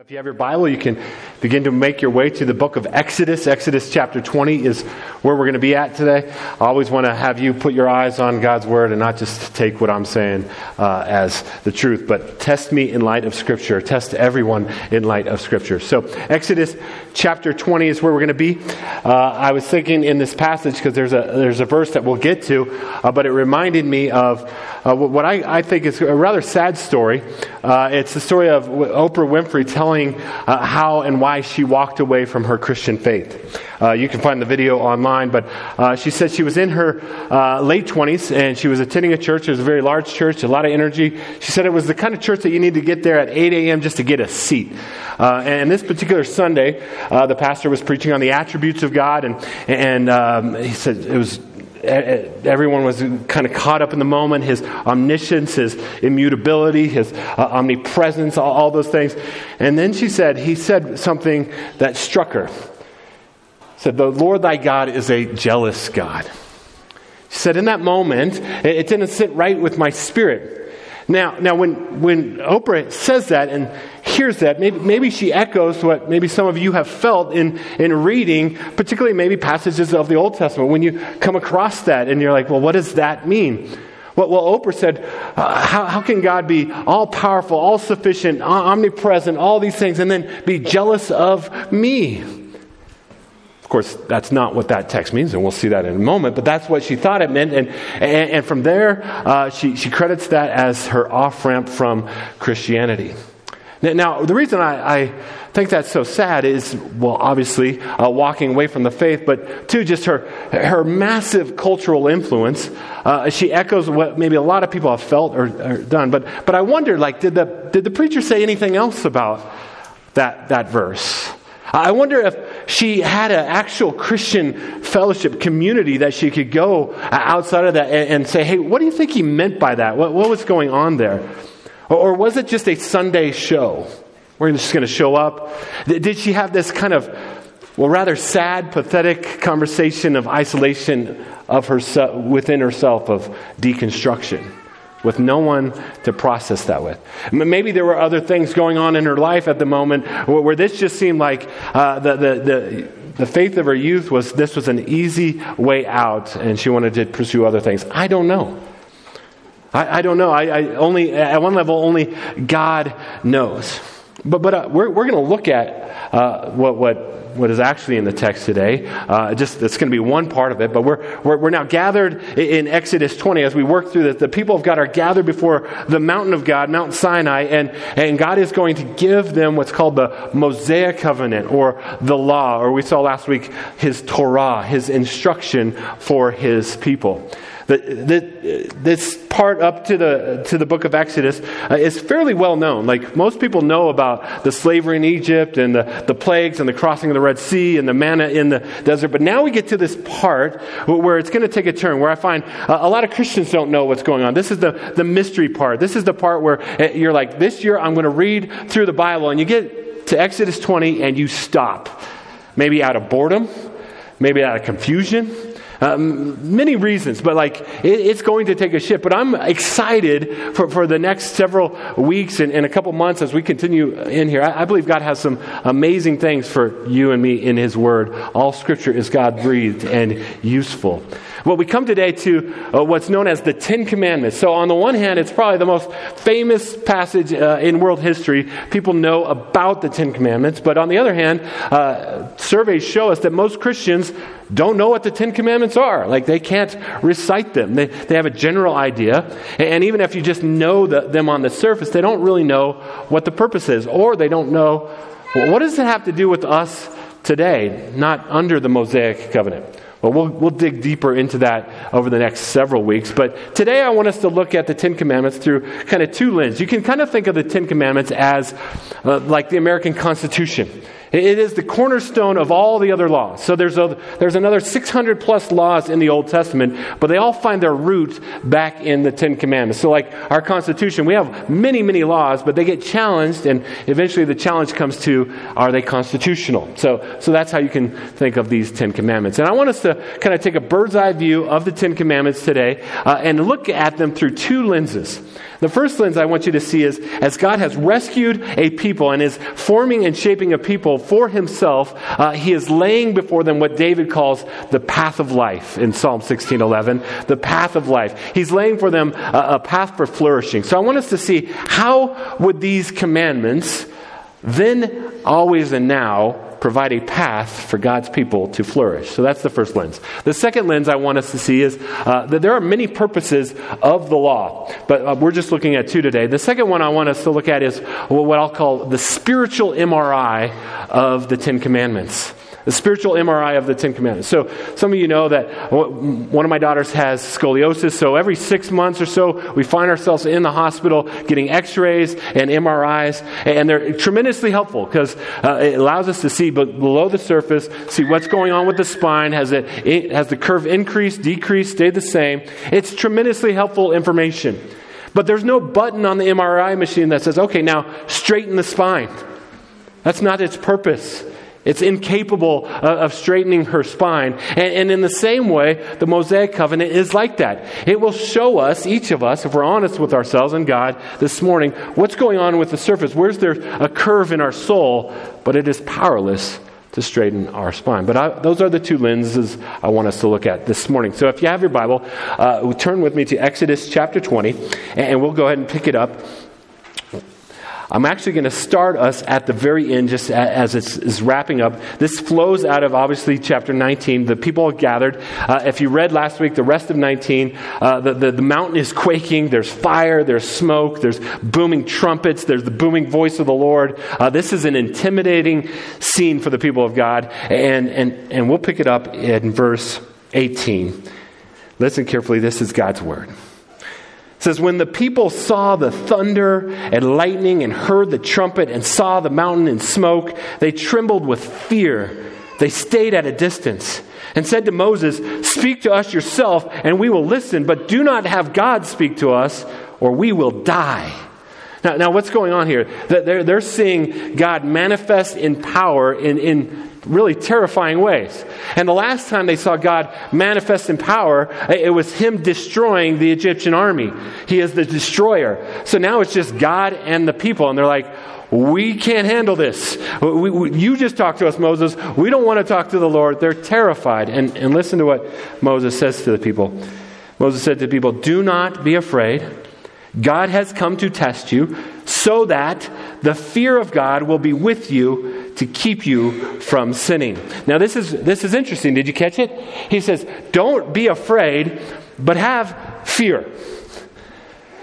If you have your Bible, you can begin to make your way to the book of Exodus. Exodus chapter 20 is where we're going to be at today. I always want to have you put your eyes on God's word and not just take what I'm saying uh, as the truth, but test me in light of Scripture. Test everyone in light of Scripture. So, Exodus chapter 20 is where we're going to be. Uh, I was thinking in this passage because there's a, there's a verse that we'll get to, uh, but it reminded me of uh, what I, I, think is a rather sad story. Uh, it's the story of Oprah Winfrey telling uh, how and why she walked away from her Christian faith. Uh, you can find the video online, but uh, she said she was in her uh, late 20s and she was attending a church. It was a very large church, a lot of energy. She said it was the kind of church that you need to get there at 8 a.m. just to get a seat. and this particular Sunday, the pastor was preaching on the attributes of God, and, and um, he said it was everyone was kind of caught up in the moment his omniscience his immutability his uh, omnipresence all, all, those things and then she said he said something that struck her said the lord thy god is a jealous god she said in that moment it, didn't sit right with my spirit now, now when, when Oprah says that and hears that, maybe, maybe she echoes what maybe some of you have felt in, in reading, particularly maybe passages of the Old Testament, when you come across that and you're like, well, what does that mean? Well, well Oprah said, uh, how, how can God be all powerful, all sufficient, omnipresent, all these things, and then be jealous of me? Of course, that's not what that text means, and we'll see that in a moment, but that's what she thought it meant. And, and, and from there, uh, she, she credits that as her off ramp from Christianity. Now, now, the reason I, I, think that's so sad is, well, obviously, uh, walking away from the faith, but two, just her, her massive cultural influence. Uh, she echoes what maybe a lot of people have felt or, or done. But, but I wonder, like, did the, did the preacher say anything else about that, that verse? I wonder if she had an actual Christian fellowship community that she could go outside of that and, and say, hey, what do you think he meant by that? What, what was going on there? Or, or, was it just a Sunday show? We're just going to show up. Did she have this kind of, well, rather sad, pathetic conversation of isolation of herself, within herself of deconstruction? With no one to process that with. Maybe there were other things going on in her life at the moment where, this just seemed like uh, the, the, the, the faith of her youth was this was an easy way out and she wanted to pursue other things. I don't know. I, I don't know. I, I, only at one level only God knows. But but uh, we're we're going to look at uh, what what what is actually in the text today. Uh, just it's going to be one part of it, but we're, we're, we're now gathered in Exodus 20 as we work through this. The people of God are gathered before the mountain of God, Mount Sinai, and, and God is going to give them what's called the Mosaic covenant or the law, or we saw last week his Torah, his instruction for his people. This part up to the, to the book of Exodus uh, is fairly well known. Like most people know about the slavery in Egypt and the, the plagues and the crossing of the Red Sea and the manna in the desert. But now we get to this part where it's going to take a turn, where I find uh, a lot of Christians don't know what's going on. This is the, the mystery part. This is the part where uh, you're like, this year I'm going to read through the Bible. And you get to Exodus 20 and you stop. Maybe out of boredom, maybe out of confusion um, many reasons, but like it, it's going to take a shift. But I'm excited for, for the next several weeks and, and a couple months as we continue in here. I, I, believe God has some amazing things for you and me in His Word. All Scripture is God breathed and useful. Well, we come today to uh, what's known as the Ten Commandments. So, on the one hand, it's probably the most famous passage uh, in world history. People know about the Ten Commandments. But on the other hand, uh, surveys show us that most Christians don't know what the Ten Commandments are. Like, they can't recite them. They, they have a general idea. And even if you just know the, them on the surface, they don't really know what the purpose is. Or they don't know, well, what does it have to do with us today, not under the Mosaic covenant? Well, well, we'll dig deeper into that over the next several weeks. But today I want us to look at the Ten Commandments through kind of two lenses. You can kind of think of the Ten Commandments as uh, like the American Constitution. It is the cornerstone of all the other laws. So there's, a, there's another 600 plus laws in the Old Testament, but they all find their root back in the Ten Commandments. So, like our Constitution, we have many, many laws, but they get challenged, and eventually the challenge comes to are they constitutional? So, so that's how you can think of these Ten Commandments. And I want us to kind of take a bird's eye view of the Ten Commandments today uh, and look at them through two lenses. The first lens I want you to see is as God has rescued a people and is forming and shaping a people for himself, uh, he is laying before them what David calls the path of life in Psalm 16:11, the path of life. He's laying for them a, a path for flourishing. So I want us to see how would these commandments then always and now provide a path for God's people to flourish. So that's the first lens. The second lens I want us to see is uh, that there are many purposes of the law, but uh, we're just looking at two today. The second one I want us to look at is what I'll call the spiritual MRI of the Ten Commandments the spiritual MRI of the Ten Commandments. So, some of you know that one of my daughters has scoliosis, so every six months or so, we find ourselves in the hospital getting x rays and MRIs, and they're tremendously helpful because uh, it allows us to see below the surface, see what's going on with the spine. Has, it, it, has the curve increased, decreased, stayed the same? It's tremendously helpful information. But there's no button on the MRI machine that says, okay, now straighten the spine. That's not its purpose. It's incapable of straightening her spine. And, in the same way, the Mosaic covenant is like that. It will show us, each of us, if we're honest with ourselves and God this morning, what's going on with the surface. Where's there a curve in our soul, but it is powerless to straighten our spine. But I, those are the two lenses I want us to look at this morning. So if you have your Bible, uh, turn with me to Exodus chapter 20, and we'll go ahead and pick it up I'm actually going to start us at the very end, just as it's, wrapping up. This flows out of obviously chapter 19. The people gathered. Uh, if you read last week, the rest of 19, uh, the, the, the, mountain is quaking. There's fire, there's smoke, there's booming trumpets, there's the booming voice of the Lord. Uh, this is an intimidating scene for the people of God. And, and, and we'll pick it up in verse 18. Listen carefully. This is God's word. Says, When the people saw the thunder and lightning and heard the trumpet and saw the mountain in smoke, they trembled with fear. They stayed at a distance and said to Moses, Speak to us yourself, and we will listen, but do not have God speak to us, or we will die. Now, now what's going on here? They're, they're seeing God manifest in power in, in really terrifying ways. And the last time they saw God manifest in power, it was Him destroying the Egyptian army. He is the destroyer. So now it's just God and the people. And they're like, we can't handle this. We, we, you just talk to us, Moses. We don't want to talk to the Lord. They're terrified. And, and listen to what Moses says to the people. Moses said to the people, Do not be afraid. God has come to test you so that the fear of God will be with you to keep you from sinning. Now, this is, this is interesting. Did you catch it? He says, Don't be afraid, but have fear.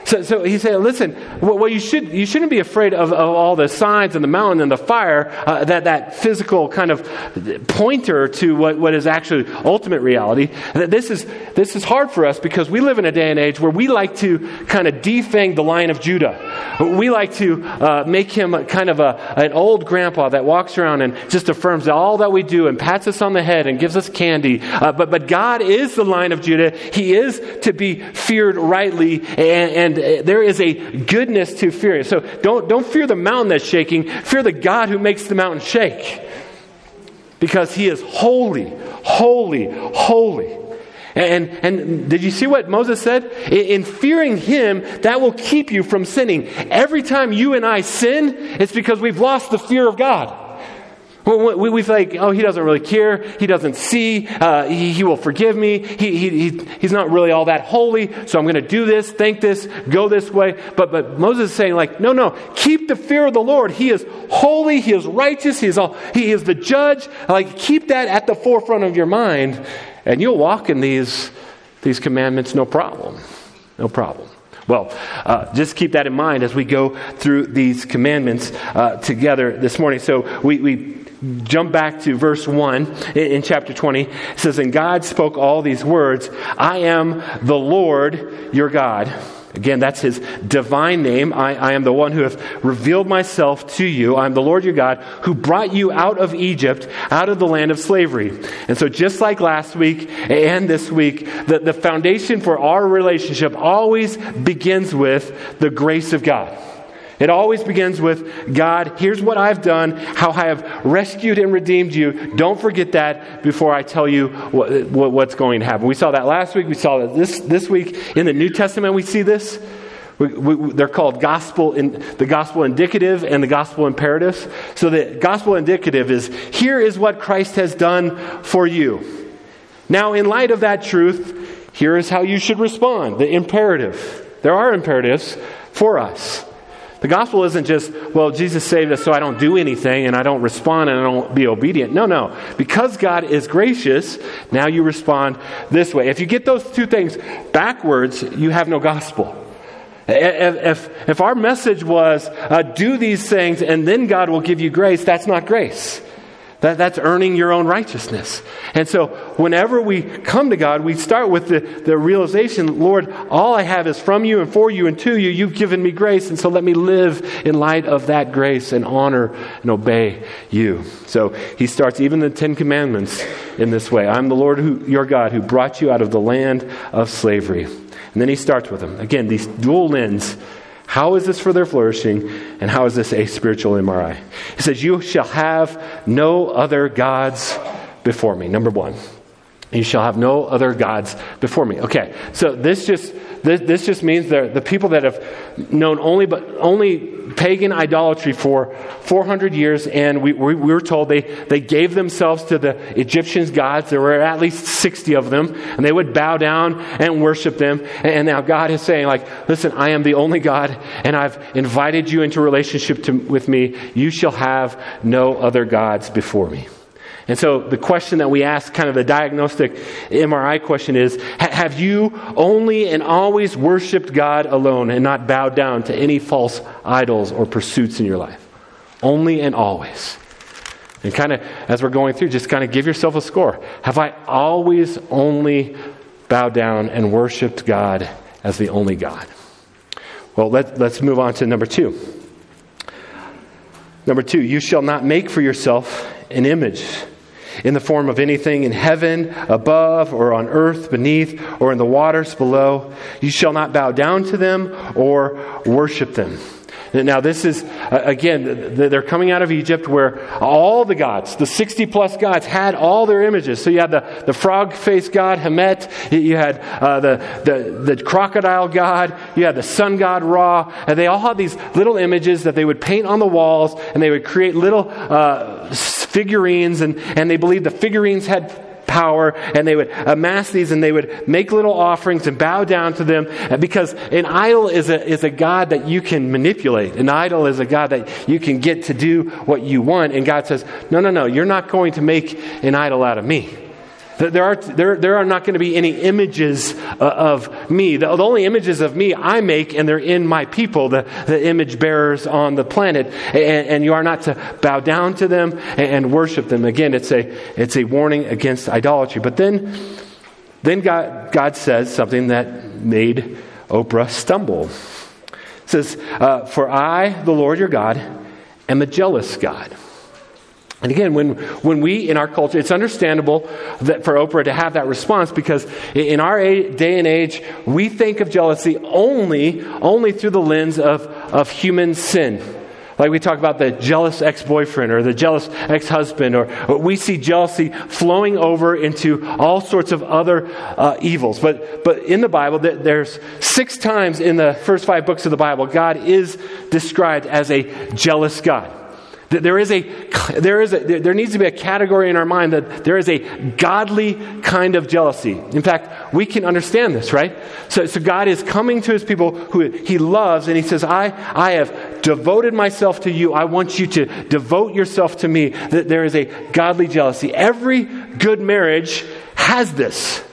So, so he said, listen, well, you, should, you shouldn't be afraid of, of all the signs and the mountain and the fire, uh, that, that physical kind of pointer to what, what is actually ultimate reality. This is, this is hard for us because we live in a day and age where we like to kind of defang the lion of Judah. We like to uh, make him kind of a, an old grandpa that walks around and just affirms all that we do and pats us on the head and gives us candy. Uh, but, but God is the lion of Judah. He is to be feared rightly and, and there is a goodness to fear. So don't, don't fear the mountain that's shaking, fear the God who makes the mountain shake. Because he is holy, holy, holy. And, and did you see what Moses said? In, in, fearing him, that will keep you from sinning. Every time you and I sin, it's because we've lost the fear of God. We, we think, oh, he doesn't really care. He doesn't see. Uh, he, he, will forgive me. He, he, he's not really all that holy, so I'm going to do this, think this, go this way. But, but Moses is saying, like, no, no, keep the fear of the Lord. He is holy. He is righteous. He is, all, he is the judge. Like, keep that at the forefront of your mind, and you'll walk in these, these commandments no problem. No problem. Well, uh, just keep that in mind as we go through these commandments uh, together this morning. So we, we jump back to verse 1 in, chapter 20. It says, And God spoke all these words I am the Lord your God. Again, that's his divine name. I, I, am the one who have revealed myself to you. I am the Lord your God who brought you out of Egypt, out of the land of slavery. And so, just like last week and this week, the, the foundation for our relationship always begins with the grace of God. It always begins with God, here's what I've done, how I have rescued and redeemed you. Don't forget that before I tell you what, what, what's going to happen. We saw that last week. We saw that this, this week in the New Testament. We see this. We, we, they're called gospel in, the gospel indicative and the gospel imperatives. So the gospel indicative is here is what Christ has done for you. Now, in light of that truth, here is how you should respond. The imperative. There are imperatives for us. The gospel isn't just, well, Jesus saved us so I don't do anything and I don't respond and I don't be obedient. No, no. Because God is gracious, now you respond this way. If you get those two things backwards, you have no gospel. If, if, our message was, uh, do these things and then God will give you grace, that's not grace. That, that's earning your own righteousness. And so, whenever we come to God, we start with the, the realization Lord, all I have is from you and for you and to you. You've given me grace, and so let me live in light of that grace and honor and obey you. So, he starts even the Ten Commandments in this way I'm the Lord who, your God who brought you out of the land of slavery. And then he starts with them. Again, these dual lens. How is this for their flourishing, and how is this a spiritual MRI? He says, You shall have no other gods before me. Number one. You shall have no other gods before me. Okay, so this just this, this just means that the people that have known only but only pagan idolatry for 400 years, and we, we, we, were told they, they gave themselves to the Egyptians' gods. There were at least 60 of them, and they would bow down and worship them. And, and now God is saying, like, listen, I am the only God, and I've invited you into relationship to, with me. You shall have no other gods before me. And so the question that we ask, kind of the diagnostic MRI question is Have you only and always worshiped God alone and not bowed down to any false idols or pursuits in your life? Only and always. And kind of, as we're going through, just kind of give yourself a score. Have I always only bowed down and worshiped God as the only God? Well, let, let's move on to number two. Number two, you shall not make for yourself an image in the form of anything in heaven above or on earth beneath or in the waters below. You shall not bow down to them or worship them. Now, this is, uh, again, they're coming out of Egypt where all the gods, the 60 plus gods, had all their images. So you had the, the frog faced god, Hemet. You had uh, the, the, the crocodile god. You had the sun god, Ra. And they all had these little images that they would paint on the walls and they would create little uh, figurines. And, and they believed the figurines had power, and they would amass these and they would make little offerings and bow down to them uh, because an idol is a, is a God that you can manipulate. An idol is a God that you can get to do what you want. And God says, No, no, no, you're not going to make an idol out of me. There are, there, there are not going to be any images uh, of me. The, the, only images of me I make, and they're in my people, the, the image bearers on the planet. And, and you are not to bow down to them and, worship them. Again, it's a, it's a warning against idolatry. But then, then God, God says something that made Oprah stumble. It says, uh, For I, the Lord your God, am a jealous God. And again, when, when we in our culture, it's understandable that for Oprah to have that response because in our day and age, we think of jealousy only, only through the lens of, of human sin. Like we talk about the jealous ex boyfriend or the jealous ex husband, or, or, we see jealousy flowing over into all sorts of other uh, evils. But, but in the Bible, there's six times in the first five books of the Bible, God is described as a jealous God. There is a, there is a, there needs to be a category in our mind that there is a godly kind of jealousy. In fact, we can understand this, right? So, so God is coming to his people who he loves and he says, I, I have devoted myself to you. I want you to devote yourself to me. That there is a godly jealousy. Every good marriage has this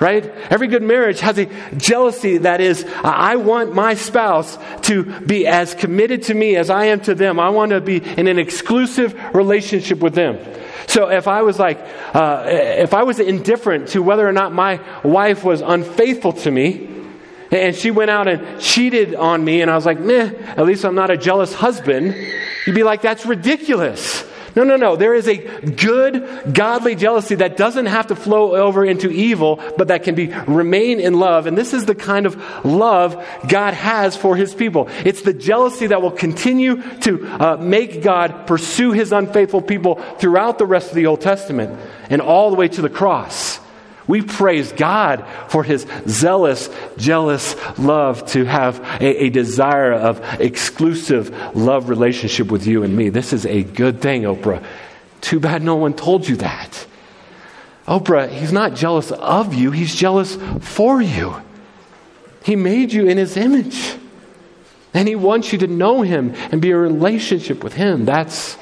right? Every good marriage has a jealousy that is, I want my spouse to be as committed to me as I am to them. I want to be in an exclusive relationship with them. So if I was like, uh, if I was indifferent to whether or not my wife was unfaithful to me, and she went out and cheated on me, and I was like, meh, at least I'm not a jealous husband, you'd be like, that's ridiculous. No, no, no. There is a good, godly jealousy that doesn't have to flow over into evil, but that can be remain in love. And this is the kind of love God has for his people. It's the jealousy that will continue to uh, make God pursue his unfaithful people throughout the rest of the Old Testament and all the way to the cross We praise God for his zealous, jealous love to have a, a, desire of exclusive love relationship with you and me. This is a good thing, Oprah. Too bad no one told you that. Oprah, he's not jealous of you, he's jealous for you. He made you in his image. And he wants you to know him and be a relationship with him. That's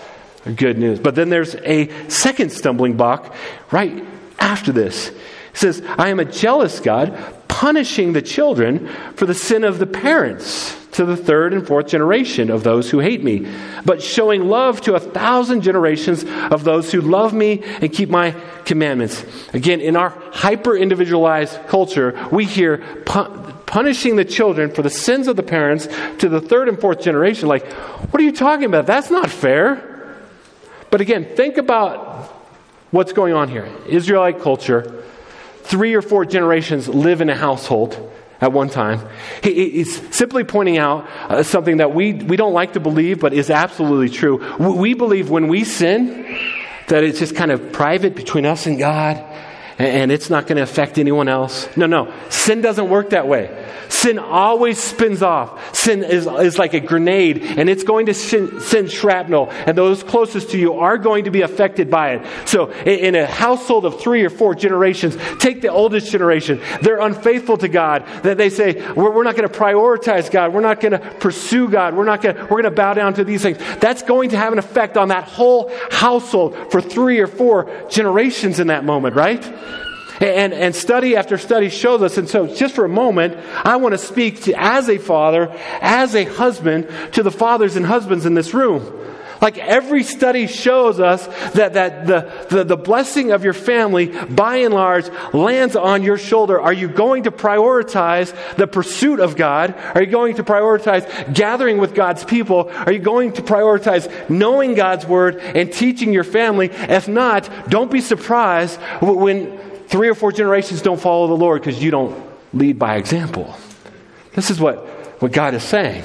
good news. But then there's a second stumbling block right after this. Says, I am a jealous God, punishing the children for the sin of the parents to the third and fourth generation of those who hate me, but showing love to a thousand generations of those who love me and keep my commandments. Again, in our hyper individualized culture, we hear punishing the children for the sins of the parents to the third and fourth generation. Like, what are you talking about? That's not fair. But again, think about what's going on here. Israelite culture three or four generations live in a household at one time. He, he's simply pointing out uh, something that we, we don't like to believe, but is absolutely true. We, believe when we sin, that it's just kind of private between us and God, and, and it's not going to affect anyone else. No, no. Sin doesn't work that way. Sin always spins off. Sin is, is like a grenade, and it's going to send shrapnel, and those closest to you are going to be affected by it. So, in, in a household of three or four generations, take the oldest generation. They're unfaithful to God. That they say, we're, we're not going to prioritize God. We're not going to pursue God. We're not going. We're going to bow down to these things. That's going to have an effect on that whole household for three or four generations in that moment, right? And, and study after study shows us. And so, just for a moment, I want to speak to, as a father, as a husband, to the fathers and husbands in this room. Like every study shows us that, that the, the, the, blessing of your family, by and large, lands on your shoulder. Are you going to prioritize the pursuit of God? Are you going to prioritize gathering with God's people? Are you going to prioritize knowing God's word and teaching your family? If not, don't be surprised when three or four generations don't follow the Lord because you don't lead by example. This is what, what God is saying.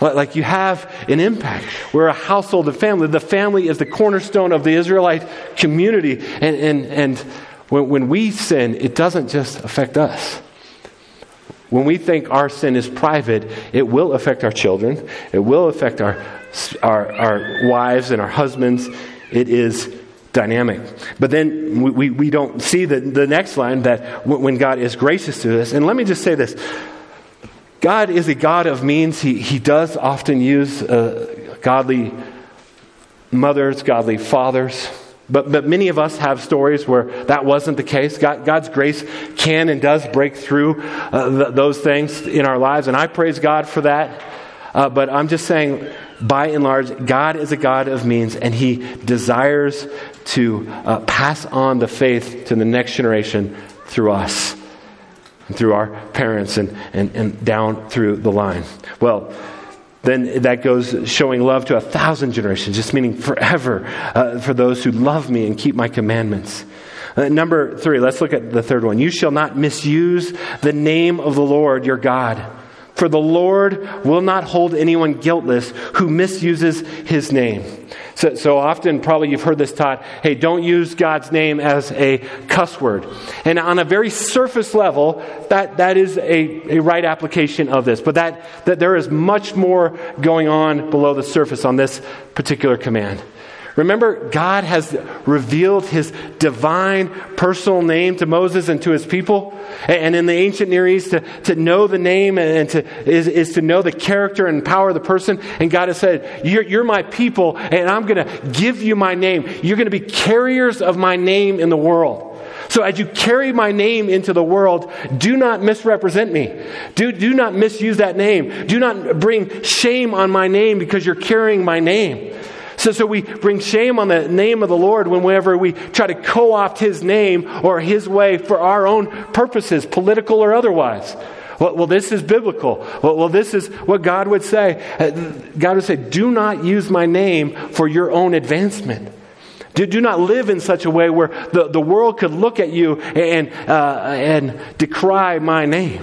Like you have an impact. We're a household of family. The family is the cornerstone of the Israelite community. And, and, and when, when we sin, it doesn't just affect us. When we think our sin is private, it will affect our children, it will affect our, our, our wives and our husbands. It is dynamic. But then we, we, we don't see the, the next line that w- when God is gracious to us. And let me just say this God is a God of means. He, he does often use uh, godly mothers, godly fathers. But, but many of us have stories where that wasn't the case. God, God's grace can and does break through uh, th- those things in our lives, and I praise God for that. Uh, but I'm just saying, by and large, God is a God of means, and He desires to uh, pass on the faith to the next generation through us, and through our parents, and, and, and down through the line. Well, then that goes showing love to a thousand generations, just meaning forever uh, for those who love me and keep my commandments. Uh, number three, let's look at the third one. You shall not misuse the name of the Lord your God. For the Lord will not hold anyone guiltless who misuses his name. So, so, often, probably you've heard this taught hey, don't use God's name as a cuss word. And on a very surface level, that, that is a, a right application of this. But that, that there is much more going on below the surface on this particular command. Remember, God has revealed his divine personal name to Moses and to his people. And in the ancient Near East, to, to know the name and to, is, is to know the character and power of the person. And God has said, You're, you're my people, and I'm going to give you my name. You're going to be carriers of my name in the world. So as you carry my name into the world, do not misrepresent me. Do, do not misuse that name. Do not bring shame on my name because you're carrying my name. So, so we bring shame on the name of the Lord whenever we try to co opt his name or his way for our own purposes, political or otherwise. Well, well, this is biblical. Well, well, this is what God would say. Uh, God would say, Do not use my name for your own advancement. Do, do not live in such a way where the, the world could look at you and, uh, and decry my name.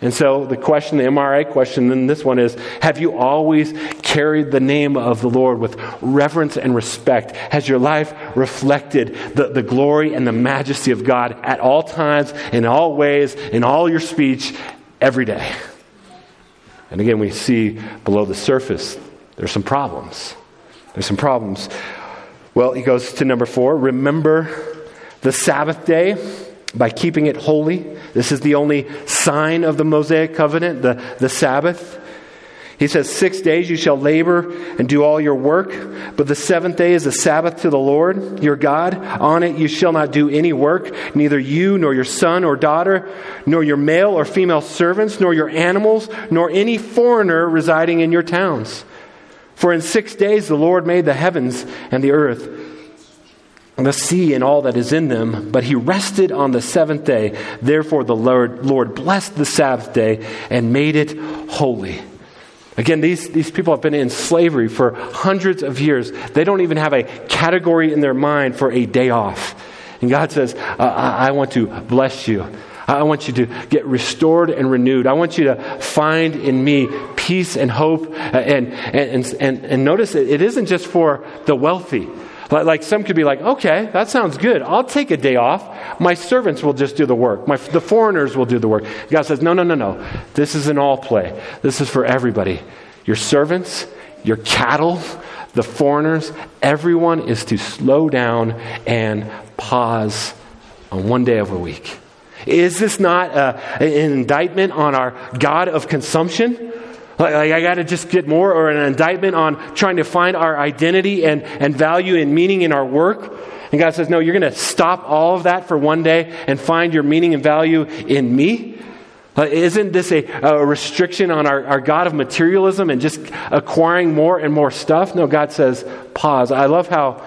And so the question, the MRI question, then this one is Have you always carried the name of the Lord with reverence and respect? Has your life reflected the, the glory and the majesty of God at all times, in all ways, in all your speech, every day? And again, we see below the surface, there's some problems. There's some problems. Well, he goes to number four remember the Sabbath day by keeping it holy. This is the only sign of the Mosaic covenant, the, the Sabbath. He says, Six days you shall labor and do all your work, but the seventh day is a Sabbath to the Lord your God. On it you shall not do any work, neither you, nor your son or daughter, nor your male or female servants, nor your animals, nor any foreigner residing in your towns. For in six days the Lord made the heavens and the earth the sea and all that is in them, but he rested on the seventh day. Therefore, the Lord, Lord blessed the Sabbath day and made it holy. Again, these, these people have been in slavery for hundreds of years. They don't even have a category in their mind for a day off. And God says, I, I want to bless you. I want you to get restored and renewed. I want you to find in me peace and hope. Uh, and, and, and, and notice it, it isn't just for the wealthy. But like some could be like, okay, that sounds good. I'll take a day off. My servants will just do the work. My, the foreigners will do the work. God says, no, no, no, no. This is an all play. This is for everybody. Your servants, your cattle, the foreigners, everyone is to slow down and pause on one day of a week. Is this not uh, an indictment on our God of consumption? Like, like I got to just get more, or an indictment on trying to find our identity and, and value and meaning in our work. And God says, No, you're going to stop all of that for one day and find your meaning and value in me. Isn't this a, a restriction on our, our God of materialism and just acquiring more and more stuff? No, God says, pause. I love how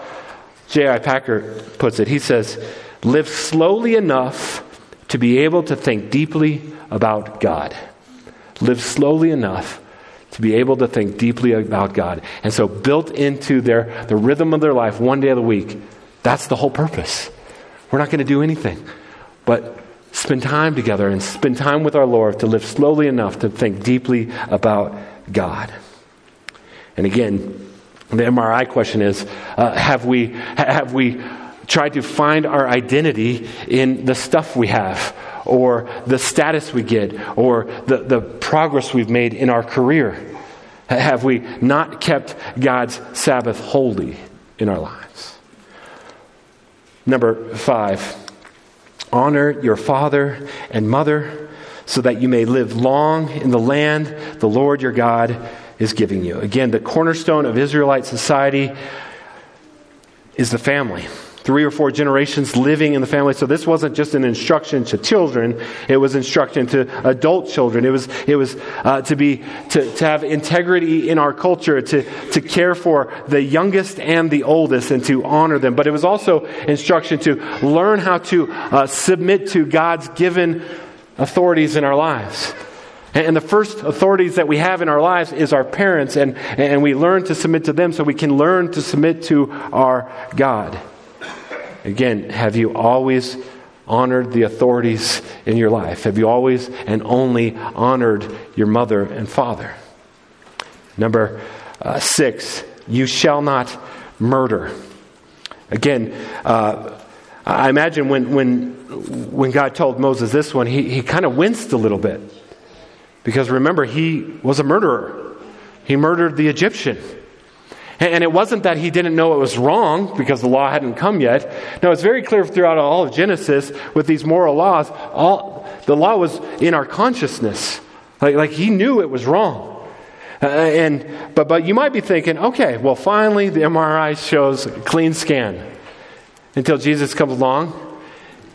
J.I. Packer puts it. He says, live slowly enough to be able to think deeply about God. Live slowly enough to be able to think deeply about God. And so, built into their the rhythm of their life, one day of the week, that's the whole purpose. We're not going to do anything but spend time together and spend time with our Lord to live slowly enough to think deeply about God. And again, the MRI question is uh, have, we, have we tried to find our identity in the stuff we have? Or the status we get or the, the progress we've made in our career? Have we not kept God's Sabbath holy in our lives? Number five, honor your father and mother so that you may live long in the land the Lord your God is giving you. Again, the cornerstone of Israelite society is the family three or four generations living in the family. So this wasn't just an instruction to children; it was instruction to adult children. It was it was uh, to be to, to have integrity in our culture, to to care for the youngest and the oldest, and to honor them. But it was also instruction to learn how to uh, submit to God's given authorities in our lives. And the first authorities that we have in our lives is our parents, and, and we learn to submit to them so we can learn to submit to our God. Again, have you always honored the authorities in your life? Have you always and only honored your mother and father? Number uh, six, you shall not murder. Again, uh, I imagine when, when, when God told Moses this one, he, he kind of winced a little bit. Because remember, he was a murderer, he murdered the Egyptian. And it wasn't that he didn't know it was wrong because the law hadn't come yet. No, it's very clear throughout all of Genesis with these moral laws, all, the law was in our consciousness. Like, like he knew it was wrong. Uh, and, but, but you might be thinking, okay, well, finally the MRI shows a clean scan. Until Jesus comes along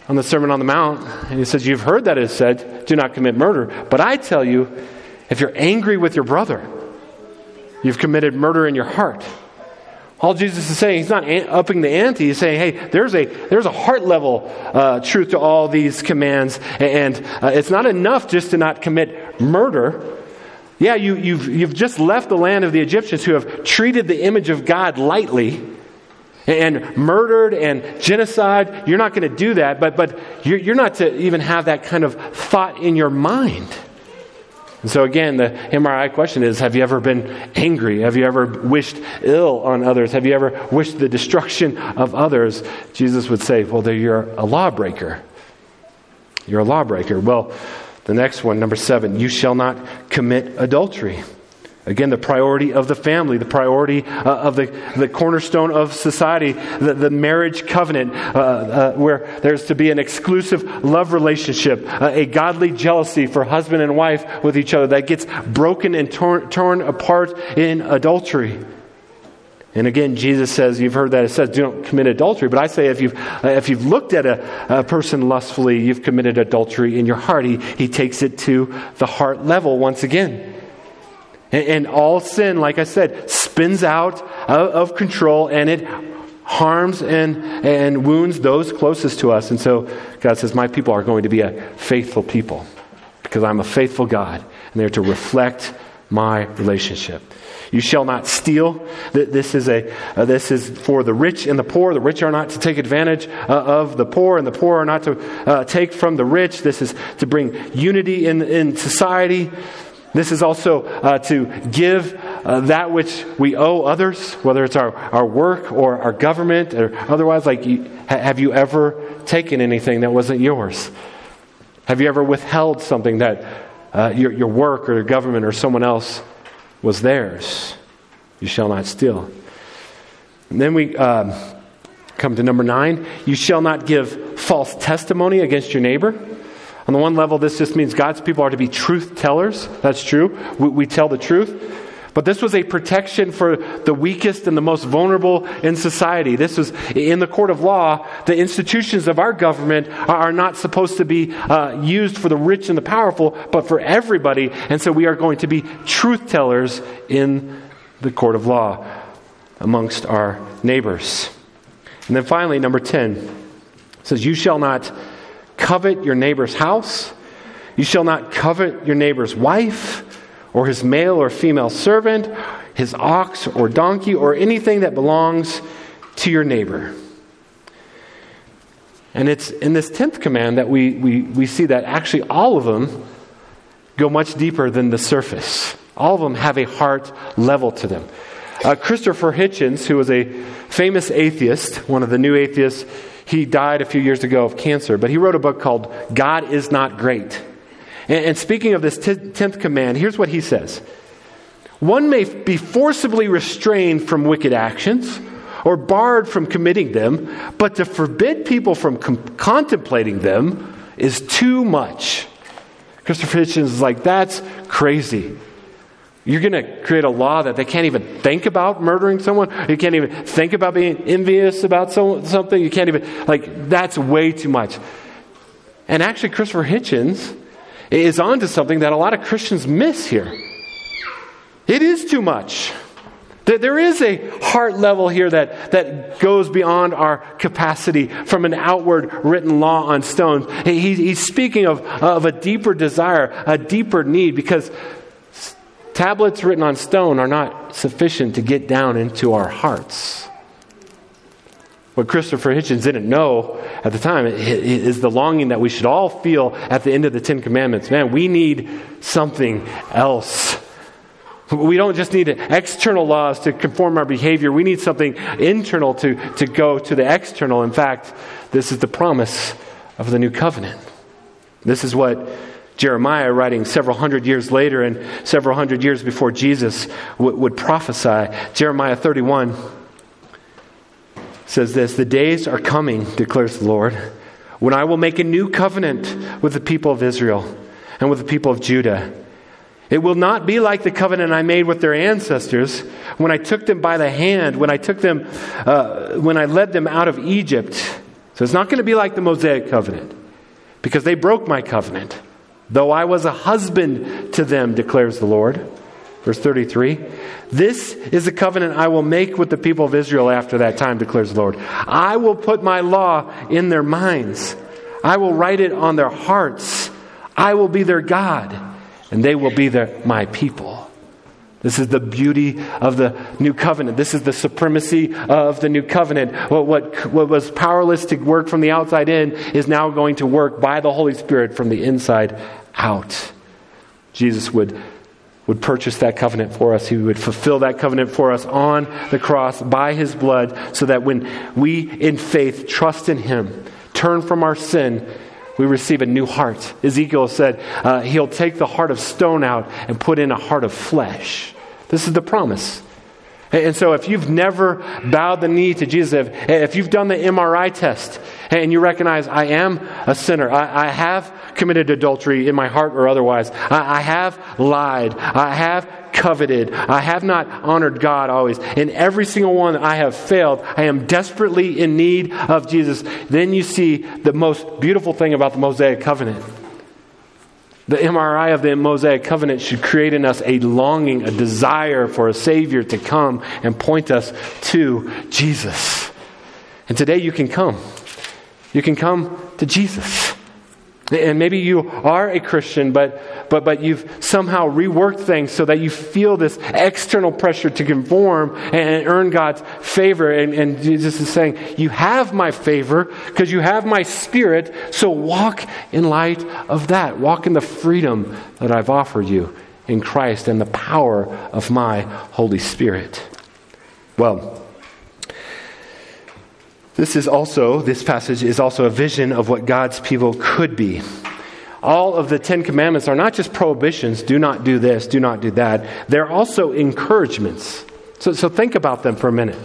on the Sermon on the Mount and he says, You've heard that it said, do not commit murder. But I tell you, if you're angry with your brother, You've committed murder in your heart. All Jesus is saying, he's not upping the ante. He's saying, hey, there's a, there's a heart level uh, truth to all these commands. And uh, it's not enough just to not commit murder. Yeah, you, you've, you've just left the land of the Egyptians who have treated the image of God lightly and murdered and genocide. You're not going to do that, but, but you're, you're not to even have that kind of thought in your mind. And so, again, the MRI question is Have you ever been angry? Have you ever wished ill on others? Have you ever wished the destruction of others? Jesus would say, Well, you're a lawbreaker. You're a lawbreaker. Well, the next one, number seven, you shall not commit adultery. Again, the priority of the family, the priority uh, of the, the cornerstone of society, the, the marriage covenant, uh, uh, where there's to be an exclusive love relationship, uh, a godly jealousy for husband and wife with each other that gets broken and torn, torn apart in adultery. And again, Jesus says, you've heard that it says, don't commit adultery. But I say, if you've, uh, if you've looked at a, a person lustfully, you've committed adultery in your heart. He, he takes it to the heart level once again. And, and all sin, like I said, spins out of, of control and it harms and, and wounds those closest to us. And so God says, My people are going to be a faithful people because I'm a faithful God, and they're to reflect my relationship. You shall not steal. This is, a, uh, this is for the rich and the poor. The rich are not to take advantage uh, of the poor, and the poor are not to uh, take from the rich. This is to bring unity in, in society. This is also uh, to give uh, that which we owe others, whether it's our, our work or our government or otherwise. Like, have you ever taken anything that wasn't yours? Have you ever withheld something that uh, your, your work or your government or someone else was theirs? You shall not steal. And then we um, come to number nine. You shall not give false testimony against your neighbor. On the one level, this just means God's people are to be truth tellers. That's true. We, we, tell the truth. But this was a protection for the weakest and the most vulnerable in society. This was in the court of law. The institutions of our government are not supposed to be uh, used for the rich and the powerful, but for everybody. And so we are going to be truth tellers in the court of law amongst our neighbors. And then finally, number 10 says, You shall not covet your neighbor's house. You shall not covet your neighbor's wife, or his male or female servant, his ox or donkey, or anything that belongs to your neighbor. And it's in this 10th command that we, we, we see that actually all of them go much deeper than the surface. All of them have a heart level to them. Uh, Christopher Hitchens, who was a famous atheist, one of the new atheists, he died a few years ago of cancer, but he wrote a book called God is Not Great. And, and speaking of this 10th command, here's what he says One may be forcibly restrained from wicked actions or barred from committing them, but to forbid people from com- contemplating them is too much. Christopher Hitchens is like, that's crazy. You're going to create a law that they can't even think about murdering someone. You can't even think about being envious about something. You can't even, like, that's way too much. And actually, Christopher Hitchens is onto something that a lot of Christians miss here. It is too much. There is a heart level here that, that goes beyond our capacity from an outward written law on stone. He, he's speaking of, of a deeper desire, a deeper need, because Tablets written on stone are not sufficient to get down into our hearts. What Christopher Hitchens didn't know at the time is the longing that we should all feel at the end of the Ten Commandments. Man, we need something else. We don't just need external laws to conform our behavior. We need something internal to, to go to the external. In fact, this is the promise of the new covenant. This is what Jeremiah, writing several hundred years later and several hundred years before Jesus, w- would prophesy. Jeremiah 31 says this The days are coming, declares the Lord, when I will make a new covenant with the people of Israel and with the people of Judah. It will not be like the covenant I made with their ancestors when I took them by the hand, when I took them, uh, when I led them out of Egypt. So it's not going to be like the Mosaic covenant because they broke my covenant though I was a husband to them, declares the Lord. Verse 33 This is the covenant I will make with the people of Israel after that time, declares the Lord. I will put my law in their minds, I will write it on their hearts. I will be their God, and they will be their, my people. This is the beauty of the new covenant. This is the supremacy of the new covenant. What, what, what was powerless to work from the outside in is now going to work by the Holy Spirit from the inside out. Jesus would, would purchase that covenant for us. He would fulfill that covenant for us on the cross by his blood so that when we, in faith, trust in him, turn from our sin, we receive a new heart. Ezekiel said uh, he'll take the heart of stone out and put in a heart of flesh. This is the promise. And so, if you've never bowed the knee to Jesus, if, if you've done the MRI test and you recognize I am a sinner, I, I have committed adultery in my heart or otherwise, I, I have lied, I have coveted, I have not honored God always, in every single one I have failed, I am desperately in need of Jesus, then you see the most beautiful thing about the Mosaic covenant the MRI of the Mosaic covenant should create in us a longing, a desire for a Savior to come and point us to Jesus. And today you can come. You can come to Jesus. And maybe you are a Christian, but, but, but you've somehow reworked things so that you feel this external pressure to conform and earn God's favor. And, and Jesus is saying, You have my favor because you have my spirit, so walk in light of that. Walk in the freedom that I've offered you in Christ and the power of my Holy Spirit. Well, this is also, this passage is also a vision of what God's people could be. All of the Ten Commandments are not just prohibitions, do not do this, do not do that. They're also encouragements. So, so think about them for a minute.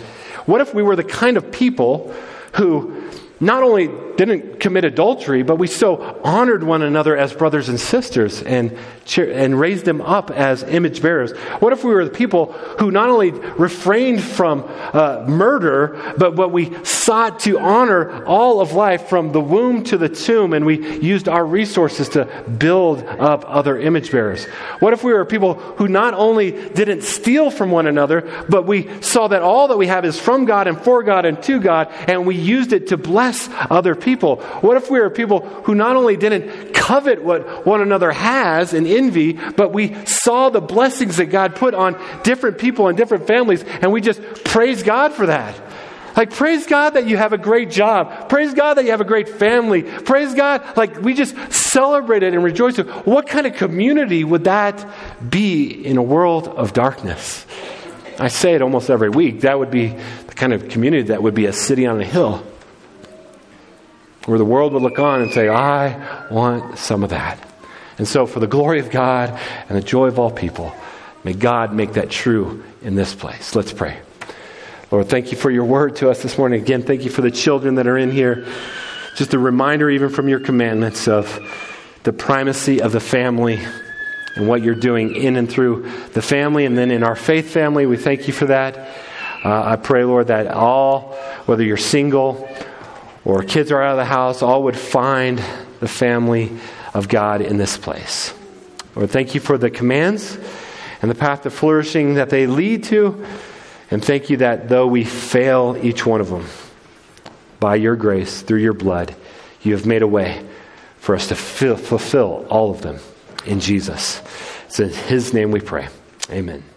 What if we were the kind of people who not only didn't commit adultery, but we still honored one another as brothers and sisters and, and raised them up as image bearers? What if we were the people who not only refrained from uh, murder, but what we sought to honor all of life from the womb to the tomb, and we used our resources to build up other image bearers? What if we were people who not only didn't steal from one another, but we saw that all that we have is from God and for God and to God, and we used it to bless other people? People? What if we were people who not only didn't covet what one another has and envy, but we saw the blessings that God put on different people and different families, and we just praise God for that? Like, praise God that you have a great job. Praise God that you have a great family. Praise God, like, we just celebrate it and rejoice. What kind of community would that be in a world of darkness? I say it almost every week. That would be the kind of community that would be a city on a hill where the world would look on and say, I want some of that. And so, for the glory of God and the joy of all people, may God make that true in this place. Let's pray. Lord, thank you for your word to us this morning. Again, thank you for the children that are in here. Just a reminder, even from your commandments, of the primacy of the family and what you're doing in and through the family. And then in our faith family, we thank you for that. Uh, I pray, Lord, that all, whether you're single or kids are out of the house, all would find the family of God in this place. Lord, thank you for the commands and the path to flourishing that they lead to. And thank you that though we fail each one of them, by your grace, through your blood, you have made a way for us to fulfill all of them in Jesus. It's in his name we pray. Amen.